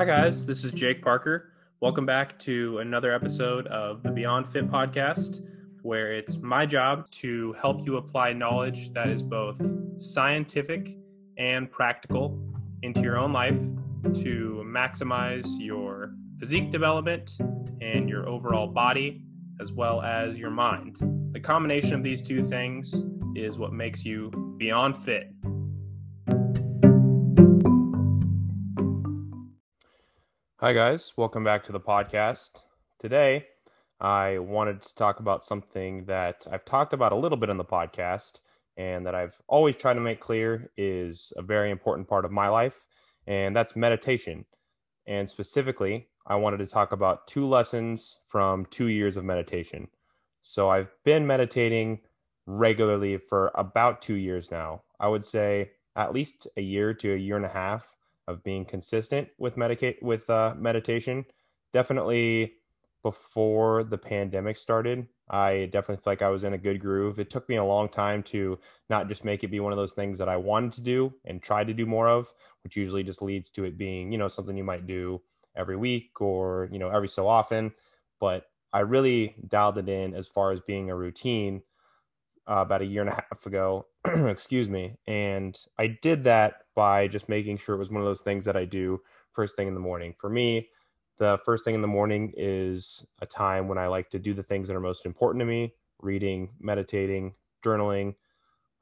Hi, guys. This is Jake Parker. Welcome back to another episode of the Beyond Fit podcast, where it's my job to help you apply knowledge that is both scientific and practical into your own life to maximize your physique development and your overall body, as well as your mind. The combination of these two things is what makes you beyond fit. Hi, guys. Welcome back to the podcast. Today, I wanted to talk about something that I've talked about a little bit in the podcast and that I've always tried to make clear is a very important part of my life, and that's meditation. And specifically, I wanted to talk about two lessons from two years of meditation. So I've been meditating regularly for about two years now. I would say at least a year to a year and a half of being consistent with medicate with uh, meditation. Definitely before the pandemic started, I definitely feel like I was in a good groove. It took me a long time to not just make it be one of those things that I wanted to do and tried to do more of, which usually just leads to it being, you know, something you might do every week or, you know, every so often. But I really dialed it in as far as being a routine uh, about a year and a half ago. excuse me. And I did that by just making sure it was one of those things that I do first thing in the morning. For me, the first thing in the morning is a time when I like to do the things that are most important to me reading, meditating, journaling,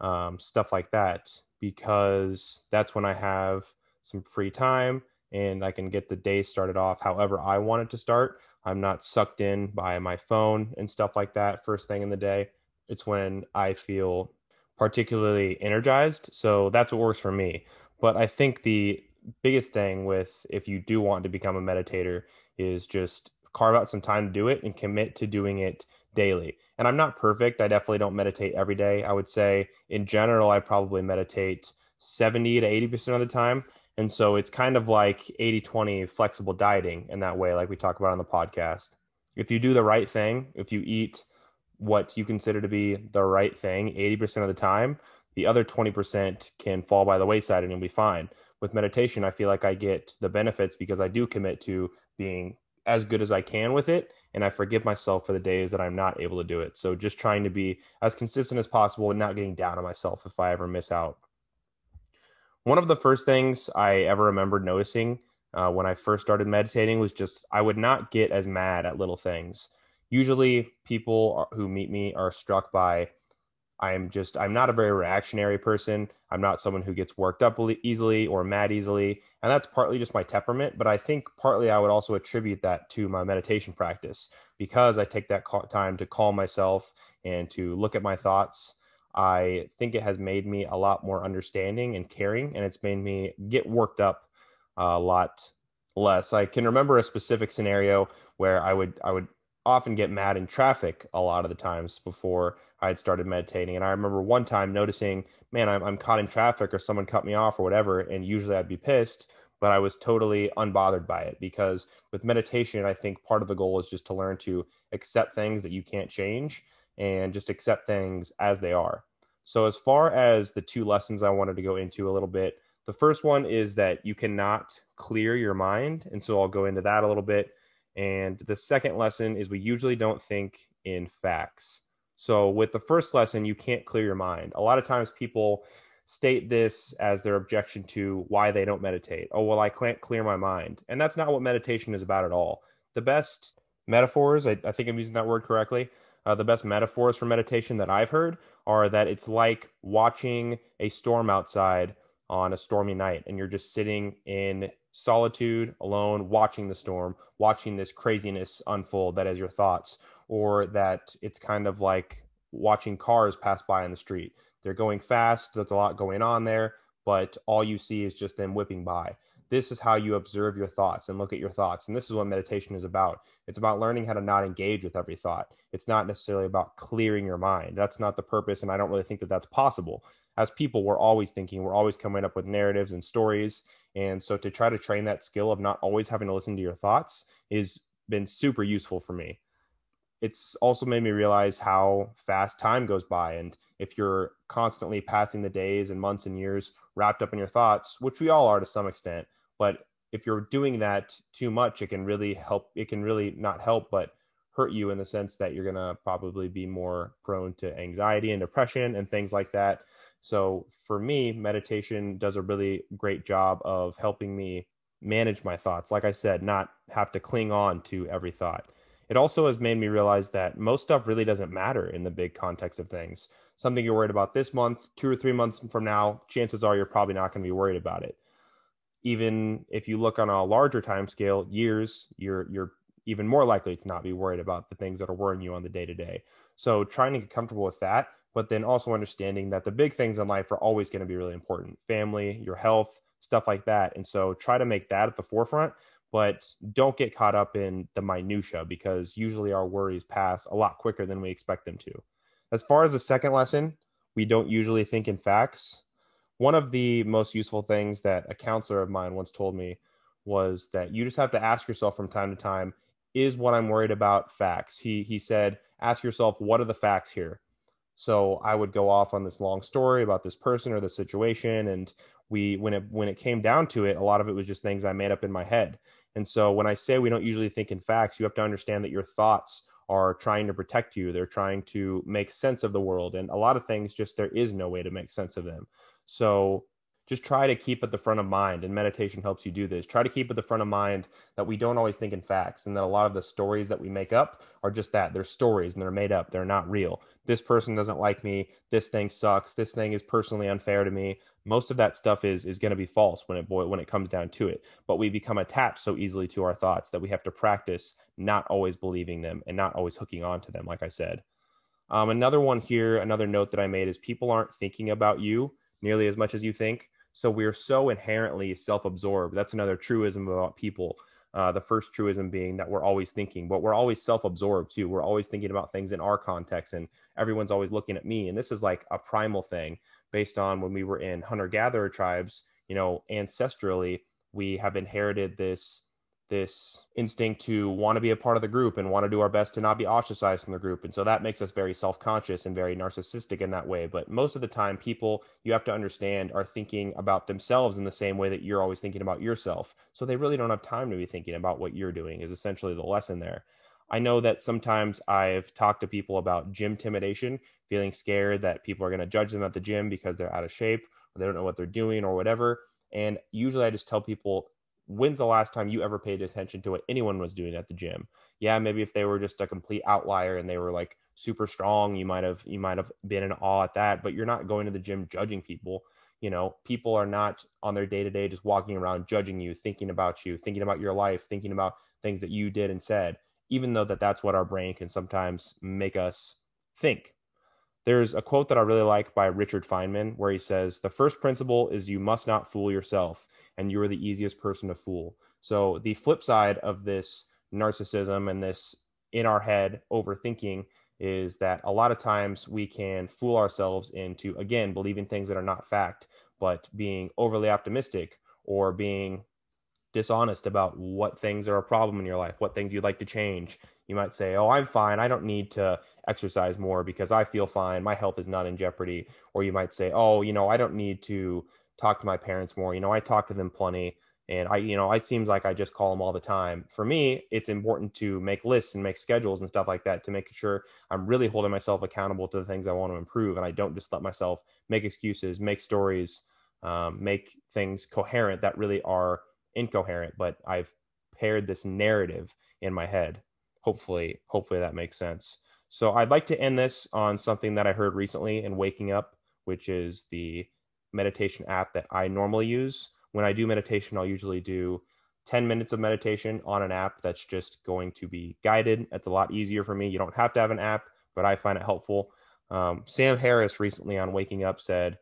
um, stuff like that, because that's when I have some free time and I can get the day started off however I want it to start. I'm not sucked in by my phone and stuff like that first thing in the day. It's when I feel particularly energized. So that's what works for me. But I think the biggest thing with if you do want to become a meditator is just carve out some time to do it and commit to doing it daily. And I'm not perfect. I definitely don't meditate every day. I would say in general, I probably meditate 70 to 80% of the time. And so it's kind of like 80 20 flexible dieting in that way, like we talk about on the podcast. If you do the right thing, if you eat what you consider to be the right thing 80% of the time, the other 20% can fall by the wayside and you'll be fine. With meditation, I feel like I get the benefits because I do commit to being as good as I can with it. And I forgive myself for the days that I'm not able to do it. So just trying to be as consistent as possible and not getting down on myself if I ever miss out. One of the first things I ever remembered noticing uh, when I first started meditating was just I would not get as mad at little things usually people who meet me are struck by i'm just i'm not a very reactionary person. I'm not someone who gets worked up easily or mad easily. And that's partly just my temperament but i think partly i would also attribute that to my meditation practice. Because i take that time to calm myself and to look at my thoughts i think it has made me a lot more understanding and caring and it's made me get worked up a lot less. I can remember a specific scenario where i would i would often get mad in traffic a lot of the times before I had started meditating. And I remember one time noticing, man, I'm, I'm caught in traffic or someone cut me off or whatever. And usually I'd be pissed, but I was totally unbothered by it because with meditation, I think part of the goal is just to learn to accept things that you can't change and just accept things as they are. So, as far as the two lessons I wanted to go into a little bit, the first one is that you cannot clear your mind. And so I'll go into that a little bit. And the second lesson is we usually don't think in facts. So, with the first lesson, you can't clear your mind. A lot of times people state this as their objection to why they don't meditate. Oh, well, I can't clear my mind. And that's not what meditation is about at all. The best metaphors, I, I think I'm using that word correctly, uh, the best metaphors for meditation that I've heard are that it's like watching a storm outside on a stormy night and you're just sitting in solitude, alone, watching the storm, watching this craziness unfold that is your thoughts, or that it's kind of like watching cars pass by on the street. They're going fast, there's a lot going on there, but all you see is just them whipping by. This is how you observe your thoughts and look at your thoughts. And this is what meditation is about. It's about learning how to not engage with every thought. It's not necessarily about clearing your mind. That's not the purpose. And I don't really think that that's possible as people, we're always thinking, we're always coming up with narratives and stories. And so to try to train that skill of not always having to listen to your thoughts is been super useful for me. It's also made me realize how fast time goes by. And if you're constantly passing the days and months and years wrapped up in your thoughts, which we all are to some extent, but if you're doing that too much, it can really help. It can really not help, but hurt you in the sense that you're going to probably be more prone to anxiety and depression and things like that. So for me, meditation does a really great job of helping me manage my thoughts. Like I said, not have to cling on to every thought. It also has made me realize that most stuff really doesn't matter in the big context of things. Something you're worried about this month, two or three months from now, chances are you're probably not going to be worried about it. Even if you look on a larger time scale, years, you're you're even more likely to not be worried about the things that are worrying you on the day to day. So trying to get comfortable with that, but then also understanding that the big things in life are always going to be really important family, your health, stuff like that. And so try to make that at the forefront, but don't get caught up in the minutia because usually our worries pass a lot quicker than we expect them to. As far as the second lesson, we don't usually think in facts. One of the most useful things that a counselor of mine once told me was that you just have to ask yourself from time to time is what I'm worried about facts? He he said, ask yourself, what are the facts here? So I would go off on this long story about this person or the situation, and we when it when it came down to it, a lot of it was just things I made up in my head. And so when I say we don't usually think in facts, you have to understand that your thoughts are trying to protect you. They're trying to make sense of the world, and a lot of things just there is no way to make sense of them. So just try to keep at the front of mind and meditation helps you do this. Try to keep at the front of mind that we don't always think in facts and that a lot of the stories that we make up are just that. They're stories and they're made up. They're not real. This person doesn't like me. This thing sucks. This thing is personally unfair to me. Most of that stuff is is going to be false when it when it comes down to it. But we become attached so easily to our thoughts that we have to practice not always believing them and not always hooking on to them like i said. Um, another one here another note that i made is people aren't thinking about you nearly as much as you think so we're so inherently self-absorbed. That's another truism about people. Uh, the first truism being that we're always thinking, but we're always self-absorbed too. We're always thinking about things in our context, and everyone's always looking at me. And this is like a primal thing based on when we were in hunter-gatherer tribes. You know, ancestrally, we have inherited this this instinct to want to be a part of the group and want to do our best to not be ostracized from the group. And so that makes us very self conscious and very narcissistic in that way. But most of the time, people you have to understand are thinking about themselves in the same way that you're always thinking about yourself. So they really don't have time to be thinking about what you're doing, is essentially the lesson there. I know that sometimes I've talked to people about gym intimidation, feeling scared that people are going to judge them at the gym because they're out of shape or they don't know what they're doing or whatever. And usually I just tell people when's the last time you ever paid attention to what anyone was doing at the gym? Yeah, maybe if they were just a complete outlier and they were like super strong, you might have you might have been in awe at that, but you're not going to the gym judging people. You know, people are not on their day to day just walking around judging you, thinking about you, thinking about your life, thinking about things that you did and said, even though that that's what our brain can sometimes make us think. There's a quote that I really like by Richard Feynman where he says, The first principle is you must not fool yourself and you are the easiest person to fool. So the flip side of this narcissism and this in our head overthinking is that a lot of times we can fool ourselves into again believing things that are not fact but being overly optimistic or being dishonest about what things are a problem in your life what things you'd like to change you might say oh i'm fine i don't need to exercise more because i feel fine my health is not in jeopardy or you might say oh you know i don't need to talk to my parents more. You know, I talk to them plenty and I, you know, it seems like I just call them all the time. For me, it's important to make lists and make schedules and stuff like that to make sure I'm really holding myself accountable to the things I want to improve. And I don't just let myself make excuses, make stories, um, make things coherent that really are incoherent. But I've paired this narrative in my head. Hopefully, hopefully that makes sense. So I'd like to end this on something that I heard recently in waking up, which is the meditation app that I normally use. When I do meditation, I'll usually do 10 minutes of meditation on an app that's just going to be guided. It's a lot easier for me. You don't have to have an app, but I find it helpful. Um, Sam Harris recently on Waking Up said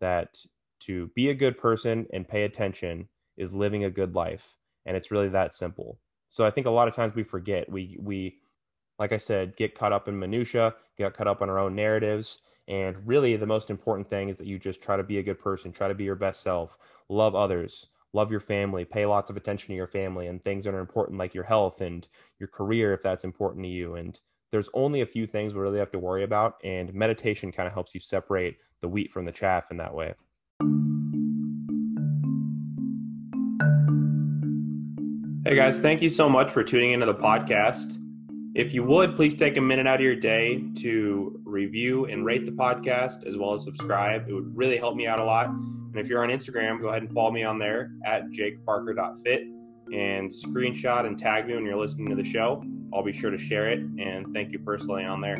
that to be a good person and pay attention is living a good life. And it's really that simple. So I think a lot of times we forget. We, we, like I said, get caught up in minutia, get caught up on our own narratives, and really, the most important thing is that you just try to be a good person, try to be your best self, love others, love your family, pay lots of attention to your family and things that are important, like your health and your career, if that's important to you. And there's only a few things we really have to worry about. And meditation kind of helps you separate the wheat from the chaff in that way. Hey guys, thank you so much for tuning into the podcast. If you would, please take a minute out of your day to review and rate the podcast as well as subscribe. It would really help me out a lot. And if you're on Instagram, go ahead and follow me on there at jakeparker.fit and screenshot and tag me when you're listening to the show. I'll be sure to share it and thank you personally on there.